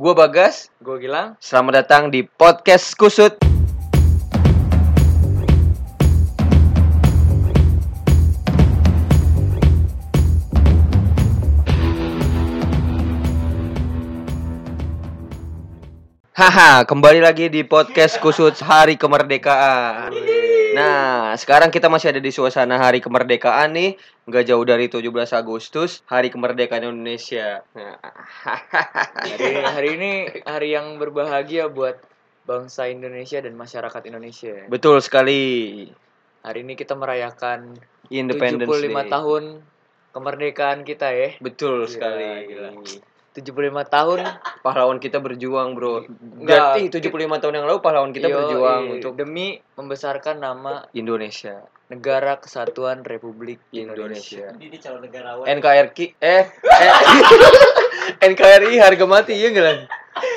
Gua Bagas. Gue Gilang. Selamat datang di podcast Kusut. Haha, kembali lagi di podcast Kusut Hari Kemerdekaan. Nah, sekarang kita masih ada di suasana Hari Kemerdekaan nih, nggak jauh dari 17 Agustus, Hari Kemerdekaan Indonesia. Nah, Hari, hari ini hari yang berbahagia buat bangsa Indonesia dan masyarakat Indonesia. Betul sekali. Hari ini kita merayakan Independence 75 Day. tahun kemerdekaan kita ya. Betul Gila, sekali. gila. 75 tahun Pahlawan kita berjuang, Bro. Enggak. Berarti 75 tahun yang lalu pahlawan kita Yoi, berjuang untuk demi membesarkan nama Indonesia. Negara Kesatuan Republik Indonesia. Indonesia. Ini calon negarawan. NKRI eh, eh NKRI harga mati ya enggak Lan?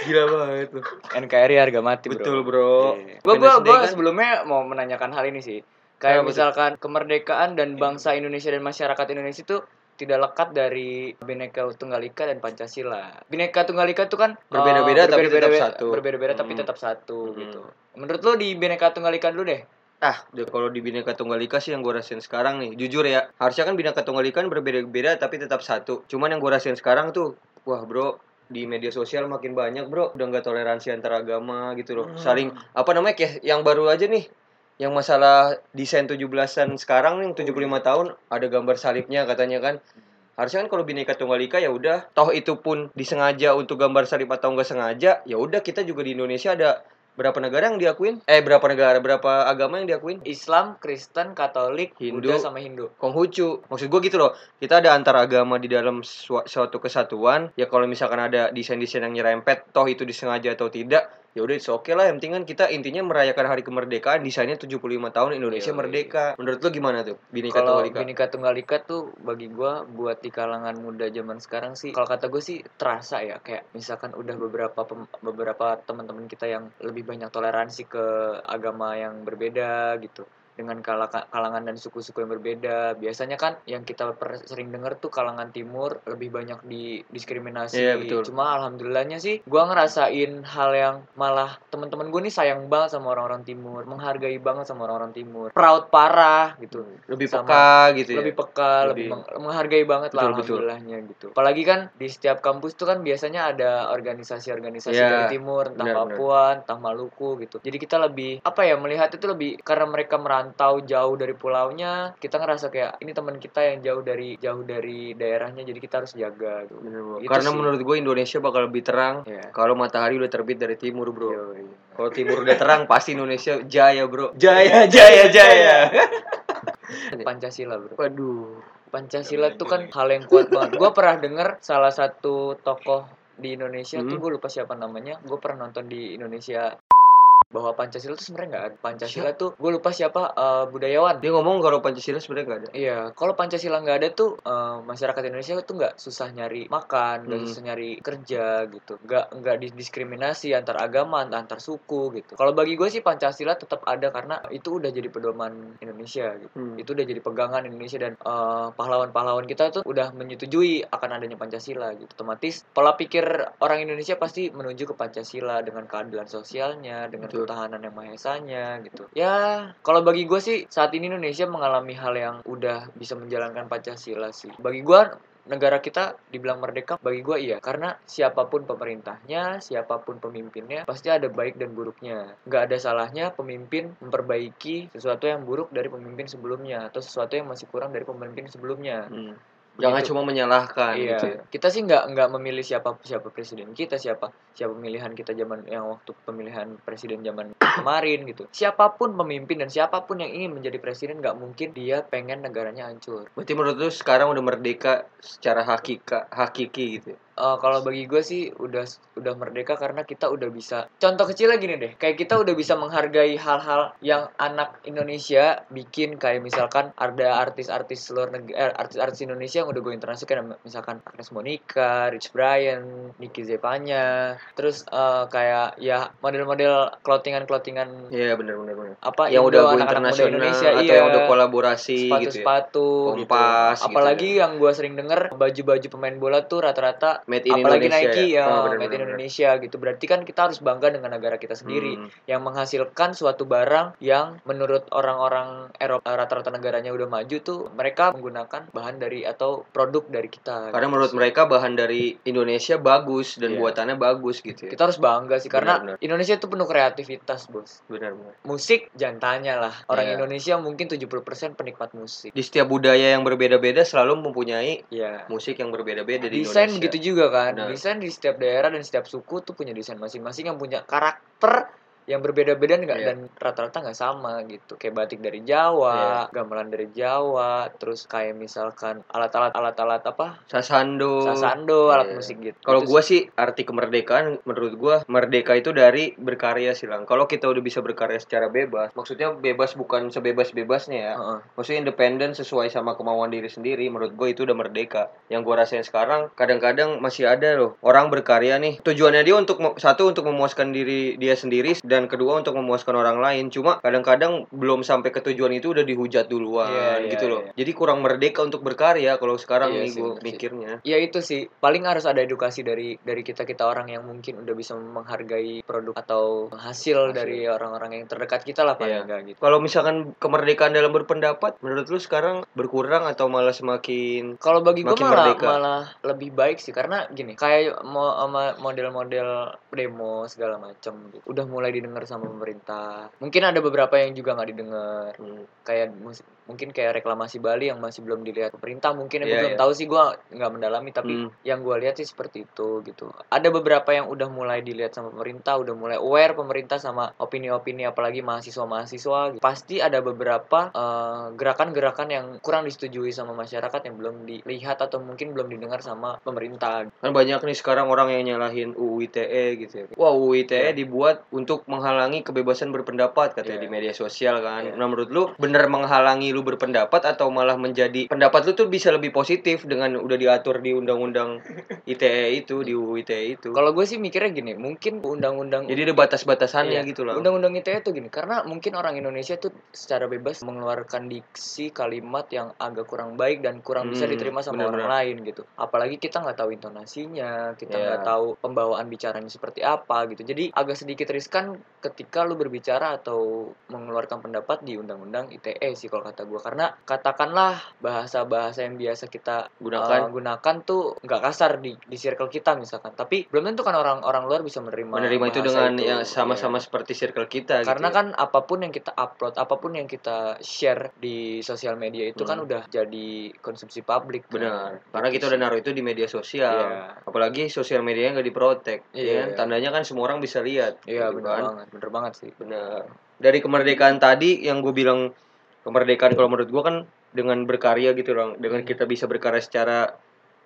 Gila banget lu. NKRI harga mati, Bro. Betul, Bro. Gue gua, gua kan- sebelumnya mau menanyakan hal ini sih. Kayak tuh? misalkan kemerdekaan dan bangsa Indonesia dan masyarakat Indonesia itu tidak lekat dari Bhinneka Tunggal Ika dan Pancasila. Bhinneka Tunggal Ika itu kan Berbeda-beda uh, tapi tetap berbeda-beda- satu. Berbeda-beda tapi Hmm. tetap satu Hmm. gitu. Menurut lo di Bhinneka Tunggal Ika dulu deh. Ah, udah kalau di Bhinneka Tunggal Ika sih yang gue rasain sekarang nih, jujur ya. Harusnya kan Bhinneka Tunggal Ika kan berbeda-beda tapi tetap satu. Cuman yang gue rasain sekarang tuh, wah bro, di media sosial makin banyak bro, udah nggak toleransi antar agama gitu loh. Saling apa namanya kayak yang baru aja nih, yang masalah desain 17-an sekarang nih 75 tahun ada gambar salibnya katanya kan. Harusnya kan kalau Bhinneka Tunggal Ika ya udah, toh itu pun disengaja untuk gambar salib atau nggak sengaja, ya udah kita juga di Indonesia ada berapa negara yang diakuin? Eh berapa negara, berapa agama yang diakuin? Islam, Kristen, Katolik, Hindu. Buddha sama Hindu. Konghucu. Maksud gue gitu loh. Kita ada antar agama di dalam sua- suatu kesatuan. Ya kalau misalkan ada desain-desain yang nyerempet, toh itu disengaja atau tidak, ya udah it's okay lah. Yang penting kan kita intinya merayakan hari kemerdekaan. Desainnya 75 tahun Indonesia Yoi. merdeka. Menurut lo gimana tuh? Bhinneka Kalau Tunggal Ika? Bhinneka Tunggal Ika tuh bagi gua buat di kalangan muda zaman sekarang sih kalau kata gue sih terasa ya kayak misalkan udah beberapa pem- beberapa teman-teman kita yang lebih banyak toleransi ke agama yang berbeda gitu dengan kala- kalangan dan suku-suku yang berbeda biasanya kan yang kita sering dengar tuh kalangan timur lebih banyak didiskriminasi Iya, betul. cuma alhamdulillahnya sih gua ngerasain hal yang malah teman-teman gue nih sayang banget sama orang-orang timur menghargai banget sama orang-orang timur proud parah gitu Lebih sama- peka gitu ya? lebih peka, lebih, Lebih- meng- menghargai banget lah Betul, betul. alhamdulillahnya gitu. Apalagi kan di setiap kampus tuh kan biasanya ada organisasi-organisasi Iya, dari timur, entah benar, Papua, entah Maluku gitu. Jadi kita lebih apa ya melihat itu lebih karena mereka merantau jauh dari pulaunya, kita ngerasa kayak ini teman kita yang jauh dari jauh dari daerahnya jadi kita harus jaga gitu. Bener, bro. Gitu Karena sih. menurut gue Indonesia bakal lebih terang Iya. kalau matahari udah terbit dari timur, bro. Yoi. Kalau timur udah terang pasti Indonesia jaya, bro. Jaya, jaya, jaya. Pancasila, Bro. Waduh. Pancasila tuh kan hal yang kuat banget. Gue pernah denger salah satu tokoh di Indonesia tuh Hmm. gue lupa siapa namanya. Gue pernah nonton di Indonesia bahwa Pancasila tuh sebenarnya nggak ada. Pancasila tuh gue lupa siapa eh, budayawan. Dia ngomong kalau Pancasila sebenarnya nggak ada. Iya, kalau Pancasila nggak ada tuh eh, masyarakat Indonesia tuh nggak susah nyari makan, nggak Hmm. susah nyari kerja gitu, nggak nggak didiskriminasi antar agama, antar, suku gitu. Kalau bagi gue sih Pancasila tetap ada karena itu udah jadi pedoman Indonesia gitu Hmm. itu udah jadi pegangan Indonesia dan eh, pahlawan-pahlawan kita tuh udah menyetujui akan adanya Pancasila gitu. Otomatis pola pikir orang Indonesia pasti menuju ke Pancasila dengan keadilan sosialnya, dengan Betul. Ketahanan yang mahesanya gitu. Ya, kalau bagi gue sih saat ini Indonesia mengalami hal yang udah bisa menjalankan Pancasila sih. Bagi gue negara kita dibilang merdeka bagi gue iya karena siapa pun pemerintahnya siapa pun pemimpinnya pasti ada baik dan buruknya nggak ada salahnya pemimpin memperbaiki sesuatu yang buruk dari pemimpin sebelumnya atau sesuatu yang masih kurang dari pemimpin sebelumnya Hmm. Jangan Begitu. cuma menyalahkan iya gitu. ya. kita sih nggak nggak memilih siapa siapa presiden kita siapa siapa pemilihan kita zaman yang waktu pemilihan presiden zaman kemarin gitu siapa pun pemimpin dan siapa pun yang ingin menjadi presiden nggak mungkin dia pengen negaranya hancur Berarti menurut lu sekarang udah merdeka secara hakika, hakiki gitu. Ya? Eh, kalau bagi gue sih udah udah merdeka karena kita udah bisa contoh kecilnya gini deh kayak kita udah bisa menghargai hal-hal yang anak Indonesia bikin kayak misalkan ada artis-artis luar negara artis-artis Indonesia yang udah go internasional kayak misalkan Agnes Monica, Rich Brian, Nicky Zepanya terus eh, kayak ya model-model clothingan-clothingan Iya benar benar benar. apa Yang Indo, udah muda internasional Indonesia atau iya yang udah kolaborasi gitu ya. sepatu-sepatu gitu. Kompas gitu Apalagi yang gue sering denger baju-baju pemain bola tuh rata-rata Made in apalagi Indonesia Nike ya. ya, Oh, bener, Made in bener, Indonesia gitu. Berarti kan kita harus bangga dengan negara kita sendiri Hmm. yang menghasilkan suatu barang yang menurut orang-orang Eropa rata-rata negaranya udah maju tuh mereka menggunakan bahan dari atau produk dari kita. Karena gitu menurut mereka bahan dari Indonesia bagus dan Iya. buatannya bagus gitu ya. kita harus bangga sih karena Benar, benar. Indonesia itu penuh kreativitas, Bos. Benar-benar. Musik jangan tanya lah. Orang Iya. Indonesia mungkin 70% penikmat musik. Di setiap budaya yang berbeda-beda selalu mempunyai Iya. musik yang berbeda-beda di Desain Indonesia. begitu juga kan. Benar. Desain di setiap daerah dan setiap suku tuh punya desain masing-masing yang punya karakter yang berbeda-beda nggak Iya. dan rata-rata nggak sama gitu. Kayak batik dari Jawa, Iya. gamelan dari Jawa, terus kayak misalkan alat-alat alat-alat apa? Sasando. Sasando, alat Iya. musik gitu. Kalau gua sih arti kemerdekaan menurut gua merdeka itu dari berkarya sih lang. Kalau kita udah bisa berkarya secara bebas, maksudnya bebas bukan sebebas-bebasnya ya. Heeh. Maksudnya independen sesuai sama kemauan diri sendiri. Menurut gue itu udah merdeka. Yang gue rasain sekarang kadang-kadang masih ada loh orang berkarya nih. Tujuannya dia untuk satu untuk memuaskan diri dia sendiri dan kedua untuk memuaskan orang lain. Cuma kadang-kadang belum sampai ke tujuan itu udah dihujat duluan Iya, iya, gitu loh. iya. Jadi kurang merdeka untuk berkarya kalau sekarang Iya nih gue mikirnya. Ya itu sih, paling harus ada edukasi dari dari kita kita orang yang mungkin udah bisa menghargai produk atau hasil, Hasil. dari orang-orang yang terdekat kita lah paling enggak gitu. Kalau misalkan kemerdekaan dalam berpendapat, menurut lu sekarang berkurang atau malah semakin Kalau bagi gue malah merdeka. malah lebih baik sih karena gini kayak model-model demo segala macam gitu. udah mulai didengar sama pemerintah. Mungkin ada beberapa yang juga nggak didengar hmm, kayak mungkin kayak reklamasi Bali yang masih belum dilihat pemerintah mungkin yang Iya, belum iya. tahu sih gue nggak mendalami tapi Hmm. yang gue lihat sih seperti itu gitu ada beberapa yang udah mulai dilihat sama pemerintah udah mulai aware pemerintah sama opini-opini apalagi mahasiswa-mahasiswa gitu. pasti ada beberapa eh, gerakan-gerakan yang kurang disetujui sama masyarakat yang belum dilihat atau mungkin belum didengar sama pemerintah kan banyak nih sekarang orang yang nyalahin UU ITE gitu ya. Wah UU ITE Iya. dibuat untuk menghalangi kebebasan berpendapat katanya Iya. di media sosial kan. Iya. Nah menurut lu bener menghalangi lu berpendapat atau malah menjadi pendapat lu tuh bisa lebih positif dengan udah diatur di undang-undang ITE itu di UU ITE itu. kalau gue sih mikirnya gini mungkin undang-undang Jadi ada batas-batasannya Iya. gitu lah. Undang-undang ITE itu gini, karena mungkin orang Indonesia tuh secara bebas mengeluarkan diksi kalimat yang agak kurang baik dan kurang bisa Hmm, diterima sama benar-benar. orang lain gitu. Apalagi kita nggak tahu intonasinya, kita Iya. nggak tahu pembawaan bicaranya seperti apa gitu. Jadi agak sedikit riskan ketika lu berbicara atau mengeluarkan pendapat di Undang-Undang ITE sih kalau kata gua. Karena katakanlah bahasa-bahasa yang biasa kita Gunakan. uh, gunakan tuh nggak kasar di di circle kita misalkan. Tapi belum tentu kan orang-orang luar bisa menerima menerima itu dengan itu. yang sama-sama Iya. seperti circle kita Karena gitu. ya. kan apa pun yang kita upload, apa pun yang kita share di sosial media itu kan Hmm. udah jadi konsumsi publik. kan. Benar. Karena Gitu kita udah naruh itu di media sosial. Iya. Apalagi sosial medianya nggak diprotek. Iya. ya kan? Tandanya kan semua orang bisa lihat. Iya gitu benar kan. banget, bener banget sih. Benar. Dari kemerdekaan tadi yang gue bilang kemerdekaan kalau menurut gue kan dengan berkarya gitu loh, dengan Hmm. kita bisa berkarya secara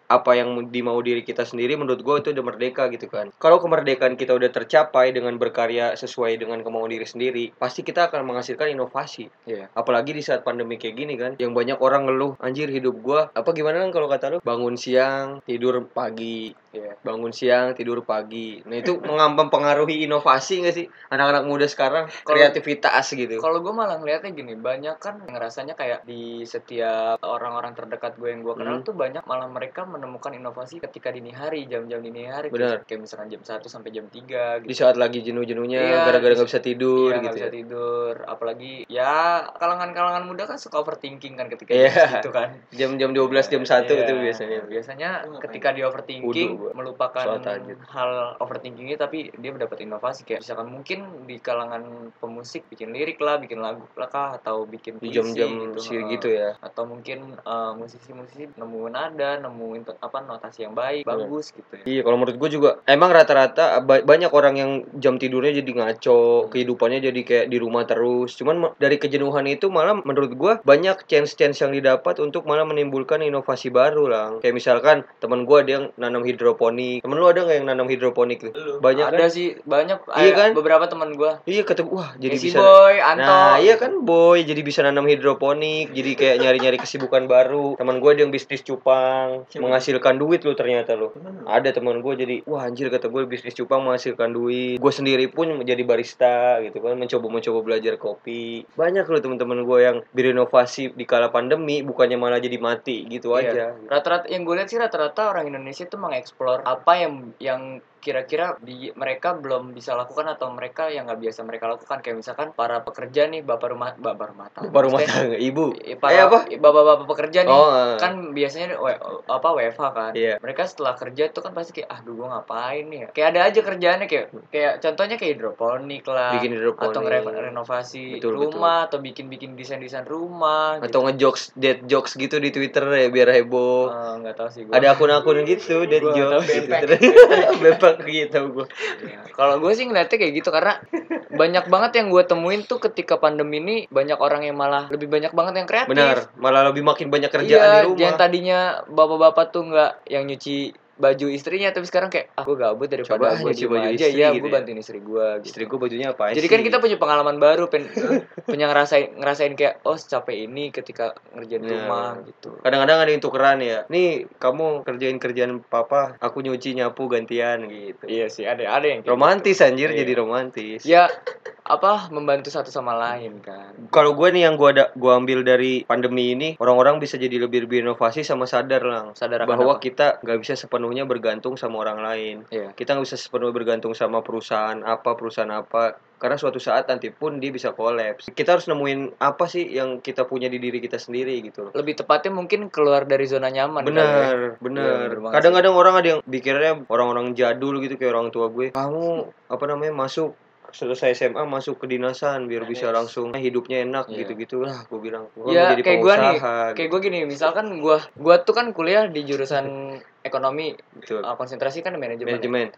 apa yang dimau diri kita sendiri menurut gue itu udah merdeka gitu kan. Kalau kemerdekaan kita udah tercapai dengan berkarya sesuai dengan kemauan diri sendiri pasti kita akan menghasilkan inovasi. Iya. apalagi di saat pandemi kayak gini kan yang banyak orang ngeluh anjir hidup gua apa gimana kan kalau kata lu? Bangun siang tidur pagi. Iya. bangun siang tidur pagi. Nah itu mempengaruhi inovasi gak sih? Anak-anak muda sekarang Kalau- kreativitas gitu. Kalau gue malah ngeliatnya gini, banyak kan ngerasanya kayak di setiap orang-orang terdekat gue yang gue kenal Hmm. tuh banyak malah mereka menemukan inovasi ketika dini hari, jam-jam dini hari. Benar. Kayak misalkan jam 1 sampai jam 3 di gitu. saat lagi jenuh-jenuhnya Iya, gara-gara di- nggak bisa tidur Iya, nggak gitu bisa ya. tidur. Apalagi ya kalangan-kalangan muda kan suka overthinking kan ketika Iya. gitu kan. jam-jam 12 jam 1 Iya, itu biasanya Biasanya ngapain? ketika dia overthinking melupakan tahajud. hal overthinkingnya tapi dia mendapat inovasi kayak misalkan mungkin di kalangan pemusik bikin lirik lah, bikin lagu lah kah atau bikin di puisi jam-jam gitu. gitu ya Atau mungkin eh, musisi-musisi nemuin nada, nemuin apa notasi yang baik, Iya. bagus gitu ya. Iya, kalau menurut gue juga emang rata-rata ba- banyak orang yang jam tidurnya jadi ngaco, Hmm. kehidupannya jadi kayak di rumah terus. Cuman ma- dari kejenuhan itu malah menurut gue banyak chance-chance yang didapat untuk malah menimbulkan inovasi baru lah. Kayak misalkan teman gue ada yang nanam hidroponik. Temen lu ada nggak yang nanam hidroponik tuh? Lu. Banyak Ada kan? sih banyak Iya kan? beberapa teman gua. Iya kata wah jadi Jadi bisa. Boy, Anto. Nah, iya kan boy jadi bisa nanam hidroponik, jadi kayak nyari-nyari kesibukan baru. Teman gue ada yang bisnis cupang? Menghasilkan duit lu ternyata lu. Lu. ada teman gue jadi wah anjir kata gue bisnis cupang menghasilkan duit gue sendiri pun menjadi barista gitu kan mencoba mencoba belajar kopi banyak loh teman-teman gue yang berinovasi di kala pandemi bukannya malah jadi mati gitu Iya. aja Rata-rata yang gue lihat sih rata-rata orang Indonesia tuh mengeksplor apa yang yang kira-kira di mereka belum bisa lakukan atau mereka yang nggak biasa mereka lakukan? Kayak misalkan para pekerja nih bapak rumah bapak rumah tangga baru rumah Maksudnya, tangga ibu. eh, para Eh, apa? bapak-bapak pekerja nih oh eh. kan biasanya w, apa WFH kan. Iya. mereka setelah kerja tuh kan pasti kayak ah gua ngapain nih ya? Kayak ada aja kerjaannya kayak kayak contohnya kayak hidroponik lah. Bikin hidroponik. Atau ngere- renovasi Betul, rumah atau bikin-bikin desain-desain rumah atau ngejokes dead jokes gitu di Twitter ya biar heboh. Eh, nggak tahu sih gua. Ada akun-akun gitu dead jokes. Di Twitter gitu Ya, Kalau gue sih ngeliatnya kayak gitu karena banyak banget yang gue temuin tuh ketika pandemi ini banyak orang yang malah lebih banyak banget yang kreatif. benar malah lebih makin banyak kerjaan iya, di rumah yang tadinya bapak-bapak tuh nggak yang nyuci baju istrinya tapi sekarang kayak ah gue gabut daripada gue diem baju aja istri ya gitu gue ya. bantuin istri gue gitu. istri gua bajunya apa Jadi kan kita punya pengalaman baru pen punya ngerasain ngerasain kayak oh secapek ini ketika ngerjain Nah. rumah gitu. kadang-kadang ada yang tukeran ya nih kamu kerjain kerjaan papa aku nyuci nyapu gantian gitu Iya sih ada ada yang romantis anjir Iya. jadi romantis gitu. Ya apa membantu satu sama lain kan. kalau gue nih yang gue ada gua ambil dari pandemi ini orang-orang bisa jadi lebih lebih inovasi sama sadar lang Sadar bahwa apa? kita nggak bisa sepenuhnya bergantung sama orang lain Iya. kita nggak bisa sepenuhnya bergantung sama perusahaan apa perusahaan apa karena suatu saat nanti pun dia bisa kolaps kita harus nemuin apa sih yang kita punya di diri kita sendiri gitu loh Lebih tepatnya mungkin keluar dari zona nyaman ya. bener Iya, bener bener banget kadang-kadang orang ada yang pikirnya orang-orang jadul gitu kayak orang tua gue kamu apa namanya masuk selesai SMA masuk ke dinasan biar bisa PNS. langsung hidupnya enak Iya. gitu-gitu lah gue bilang gue Ya, jadi kayak gua nih, Kayak gue gini, misalkan gua gua tuh kan kuliah di jurusan ekonomi, gitu uh, konsentrasi kan manajemen. ya.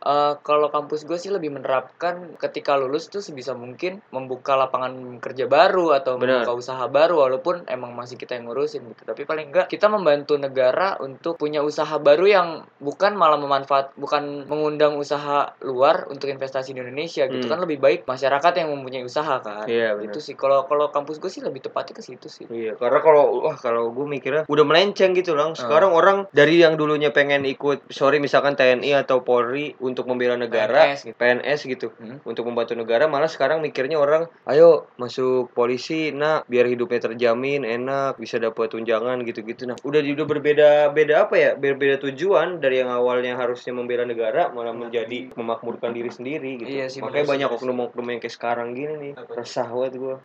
Uh, kalau kampus gue sih lebih menerapkan ketika lulus tuh sebisa mungkin membuka lapangan kerja baru atau Benar. membuka usaha baru walaupun emang masih kita yang ngurusin gitu. Tapi paling enggak kita membantu negara untuk punya usaha baru yang bukan malah memanfaat bukan mengundang usaha luar untuk investasi di Indonesia gitu Hmm. kan lebih baik masyarakat yang mempunyai usaha kan. Iya, benar. Itu sih kalau kalau kampus gue sih lebih tepatnya ke situ sih. Iya, karena kalau wah kalau gue mikirnya udah melenceng gitu Ah. lang. Sekarang orang dari yang dulunya pengen ikut, sorry misalkan TNI atau Polri untuk membela negara, PNS gitu. PNS gitu, Hmm. untuk membantu negara, malah sekarang mikirnya orang, ayo masuk polisi, nak biar hidupnya terjamin, enak, bisa dapat tunjangan gitu-gitu. Nah, udah udah berbeda beda apa ya? Berbeda tujuan dari yang awalnya harusnya membela negara, malah menjadi memakmurkan diri sendiri gitu. Iya sih, Makanya banyak oknum-oknum yang kayak sekarang gini nih. Apa? Resah banget gue.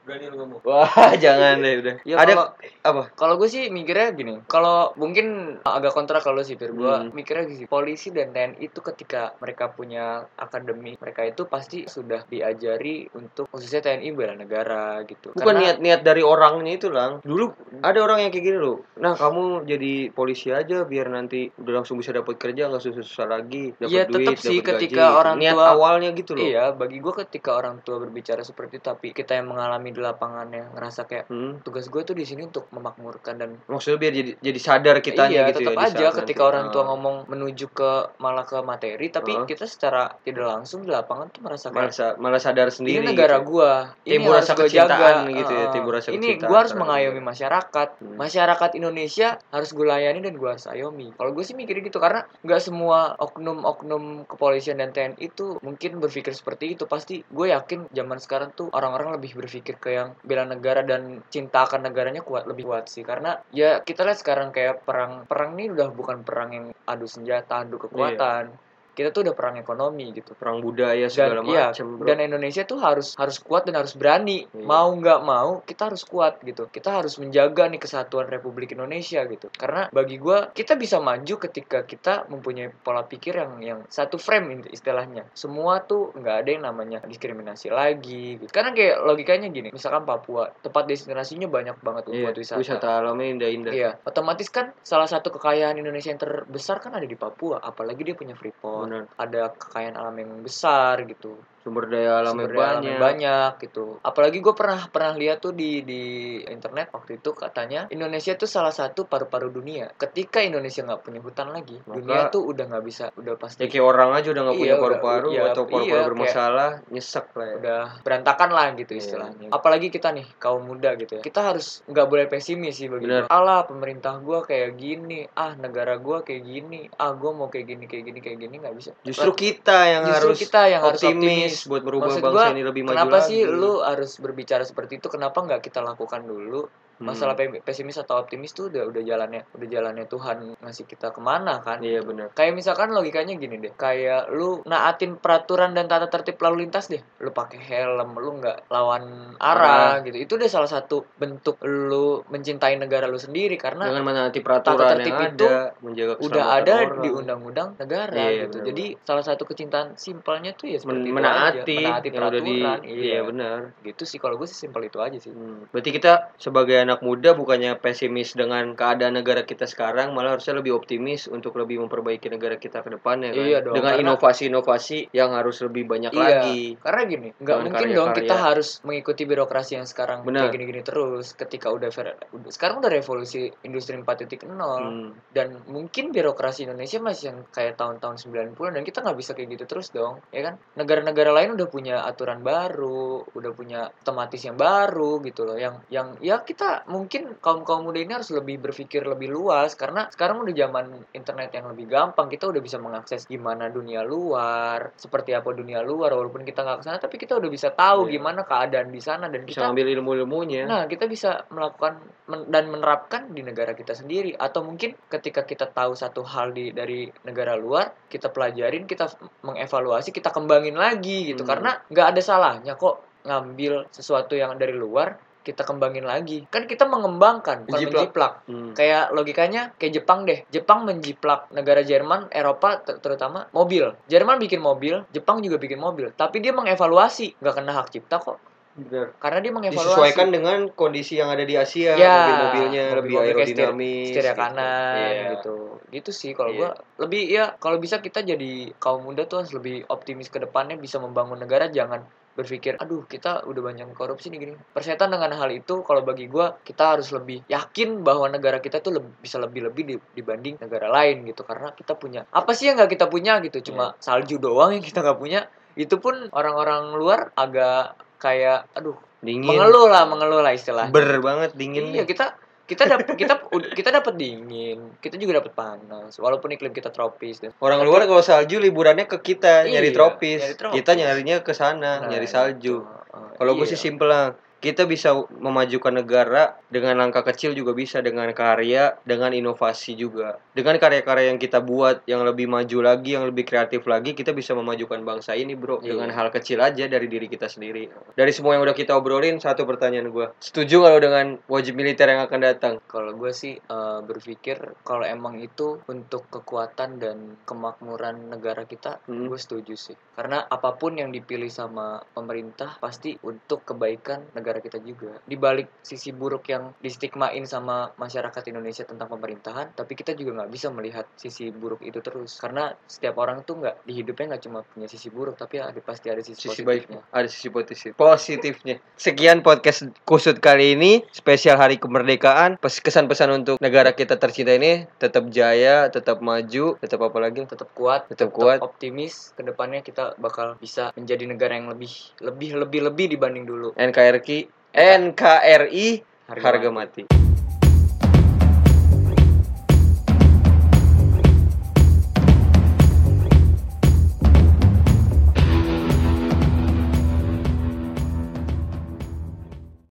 Wah, jangan deh udah. Ya, Ada kalau- apa? Kalau gue sih mikirnya gini, kalau mungkin agak kontra kalau sih Fir, gue Hmm. mikirnya gini, polisi dan TNI itu ketika mereka punya akademi, mereka itu pasti sudah diajari untuk khususnya TNI bela negara gitu. Bukan Karena- niat-niat dari orangnya itu lang. Dulu ada orang yang kayak gini loh. Nah kamu jadi polisi aja biar nanti udah langsung bisa dapat kerja nggak susah-susah lagi. Dapat Iya, duit, tetap sih ketika gaji, orang niat tua- awalnya gitu loh. Iya, bagi gue ketika orang tua berbicara seperti itu, tapi kita yang mengalami di lapangannya ngerasa kayak Hmm. tugas gue tuh di sini untuk memakmurkan dan Maksudnya biar jadi jadi sadar kita iya, gitu tetap ya. aja ketika nanti. orang tua Ah. ngomong menuju ke malah ke materi, tapi Ah. Kita secara tidak langsung di lapangan tuh merasa kayak malah, sa- malah sadar sendiri. ini negara gitu. gua ini Timbul harus rasa gua jaga gitu ya, timbul rasa ini gua harus mengayomi masyarakat. Hmm. masyarakat Indonesia harus gue layani dan gua harus ayomi kalau gue sih mikirnya gitu karena nggak semua oknum-oknum kepolisian dan TNI itu mungkin berpikir seperti itu. Pasti gue yakin zaman sekarang tuh orang-orang lebih berpikir ke yang bela negara dan cinta akan negaranya kuat lebih kuat sih. Karena ya kita lihat sekarang kayak perang perang ini udah bukan perang yang adu senjata adu kekuatan kita tuh udah perang ekonomi gitu Perang budaya dan segala iya macam. bro. dan Indonesia tuh harus harus kuat dan harus berani Iya. mau nggak mau kita harus kuat gitu kita harus menjaga nih kesatuan Republik Indonesia gitu karena bagi gua kita bisa maju ketika kita mempunyai pola pikir yang yang satu frame istilahnya semua tuh nggak ada yang namanya diskriminasi lagi gitu. karena kayak logikanya gini misalkan Papua tempat destinasinya banyak banget Iya, buat wisata wisata alamnya indah-indah. Iya, otomatis kan salah satu kekayaan Indonesia yang terbesar kan ada di Papua, apalagi dia punya Freeport Benar. ada kekayaan alam yang besar gitu Sumber daya alamnya banyak. banyak gitu. Apalagi gue pernah pernah lihat tuh di di internet waktu itu katanya Indonesia tuh salah satu paru-paru dunia. Ketika Indonesia nggak punya hutan lagi Maka- dunia tuh udah nggak bisa udah Ya pasti kayak orang aja udah nggak Iya, punya paru-paru iya, atau paru-paru iya, kayak- bermasalah, nyesek lah ya. udah berantakan lah gitu Iya. istilahnya. Apalagi kita nih kaum muda gitu ya. Kita harus nggak boleh pesimis sih gua. alah pemerintah gua kayak gini. Ah negara gua kayak gini. Ah gua mau kayak gini kayak gini kayak gini nggak bisa. Justru kita yang Justru harus kita yang harus optimis, buat merubah Maksud bangsa gua, ini lebih maju kenapa lagi. sih lu harus berbicara seperti itu kenapa nggak kita lakukan dulu. Masalah pe- pesimis atau optimis tuh udah udah jalannya udah jalannya Tuhan ngasih kita ke mana kan Iya benar. kayak misalkan logikanya gini deh kayak lu naatin peraturan dan tata tertib lalu lintas deh lu pakai helm lu nggak lawan arah gitu itu udah salah satu bentuk lu mencintai negara lu sendiri karena Dengan menaati peraturan tertib yang itu ada, menjaga udah ada orang. di undang-undang negara Iya, gitu benar, jadi salah satu kecintaan simpelnya tuh ya seperti Men- itu menaati, aja. menaati udah di peraturan iya benar. gitu sih kalau gue sih simpel itu aja sih Hmm. Berarti kita sebagai anak muda bukannya pesimis dengan keadaan negara kita sekarang, malah harusnya lebih optimis untuk lebih memperbaiki negara kita ke depannya kan. Iya dong, dengan inovasi-inovasi yang harus lebih banyak Iya, lagi. karena gini, nggak mungkin dong karya-karya. kita harus mengikuti birokrasi yang sekarang Benar. kayak gini-gini terus. Ketika udah, sekarang udah revolusi industri 4.0 Hmm. dan mungkin birokrasi Indonesia masih yang kayak tahun-tahun 90 dan kita nggak bisa kayak gitu terus dong, ya kan? Negara-negara lain udah punya aturan baru, udah punya otomatis yang baru gitu loh, yang yang ya kita mungkin kaum kaum muda ini harus lebih berpikir lebih luas karena sekarang udah zaman internet yang lebih gampang, kita udah bisa mengakses gimana dunia luar, seperti apa dunia luar walaupun kita nggak ke sana tapi kita udah bisa tahu Iya. gimana keadaan di sana dan Bisa kita ngambil ilmu-ilmunya. Nah, kita bisa melakukan men- dan menerapkan di negara kita sendiri atau mungkin ketika kita tahu satu hal di dari negara luar, kita pelajarin, kita mengevaluasi, kita kembangin lagi gitu. Hmm. Karena nggak ada salahnya kok ngambil sesuatu yang dari luar kita kembangin lagi. Kan kita mengembangkan, bukan Menjiplak. menjiplak. Hmm. Kayak logikanya kayak Jepang deh. Jepang menjiplak negara Jerman, Eropa ter- terutama mobil. Jerman bikin mobil, Jepang juga bikin mobil. Tapi dia mengevaluasi, nggak kena hak cipta kok. Benar. Karena dia mengevaluasi. Disesuaikan dengan kondisi yang ada di Asia, Ya, mobil-mobilnya lebih mobil-mobil kayak setir- aerodinamis. setir gitu. kanan Iya. gitu gitu sih kalau Iya. gua lebih ya kalau bisa kita jadi kaum muda tuh harus lebih optimis ke depannya bisa membangun negara jangan berpikir aduh kita udah banyak korupsi nih gini persetan dengan hal itu kalau bagi gua kita harus lebih yakin bahwa negara kita tuh leb- bisa lebih-lebih di- dibanding negara lain gitu karena kita punya apa sih yang nggak kita punya gitu cuma Iya. salju doang yang kita nggak punya itu pun orang-orang luar agak kayak aduh Dingin. mengeluh lah mengeluh lah istilahnya Ber banget dingin. Iya kita kita dapat kita kita dapat dingin, kita juga dapat panas. Walaupun iklim kita tropis dan Orang luar kalau salju liburannya ke kita nyari Iya, tropis. nyari tropis. Kita nyarinya ke sana Nah, nyari salju. Kalau gue iya. sih simpel lah. Kita bisa memajukan negara dengan langkah kecil juga bisa dengan karya, dengan inovasi juga. Dengan karya-karya yang kita buat yang lebih maju lagi, yang lebih kreatif lagi, kita bisa memajukan bangsa ini, Bro. Iya. Dengan hal kecil aja dari diri kita sendiri. Dari semua yang udah kita obrolin, satu pertanyaan gue. Setuju kalau dengan wajib militer yang akan datang? Kalau gue sih eh, berpikir kalau emang itu untuk kekuatan dan kemakmuran negara kita, Hmm. gue setuju sih. Karena apa pun yang dipilih sama pemerintah pasti untuk kebaikan negara kita juga. Di balik sisi buruk yang distigmain sama masyarakat Indonesia tentang pemerintahan, tapi kita juga nggak bisa melihat sisi buruk itu terus. Karena setiap orang tuh nggak di hidupnya nggak cuma punya sisi buruk, tapi ada pasti ada sisi, sisi positifnya. baik ada sisi positif positifnya sekian podcast kusut kali ini spesial hari kemerdekaan Pes- kesan-pesan untuk negara kita tercinta ini tetap jaya tetap maju tetap apa lagi tetap kuat, Tetap kuat. optimis. Ke depannya kita bakal bisa menjadi negara yang lebih, lebih, lebih, lebih dibanding dulu. NKRI NKRI harga mati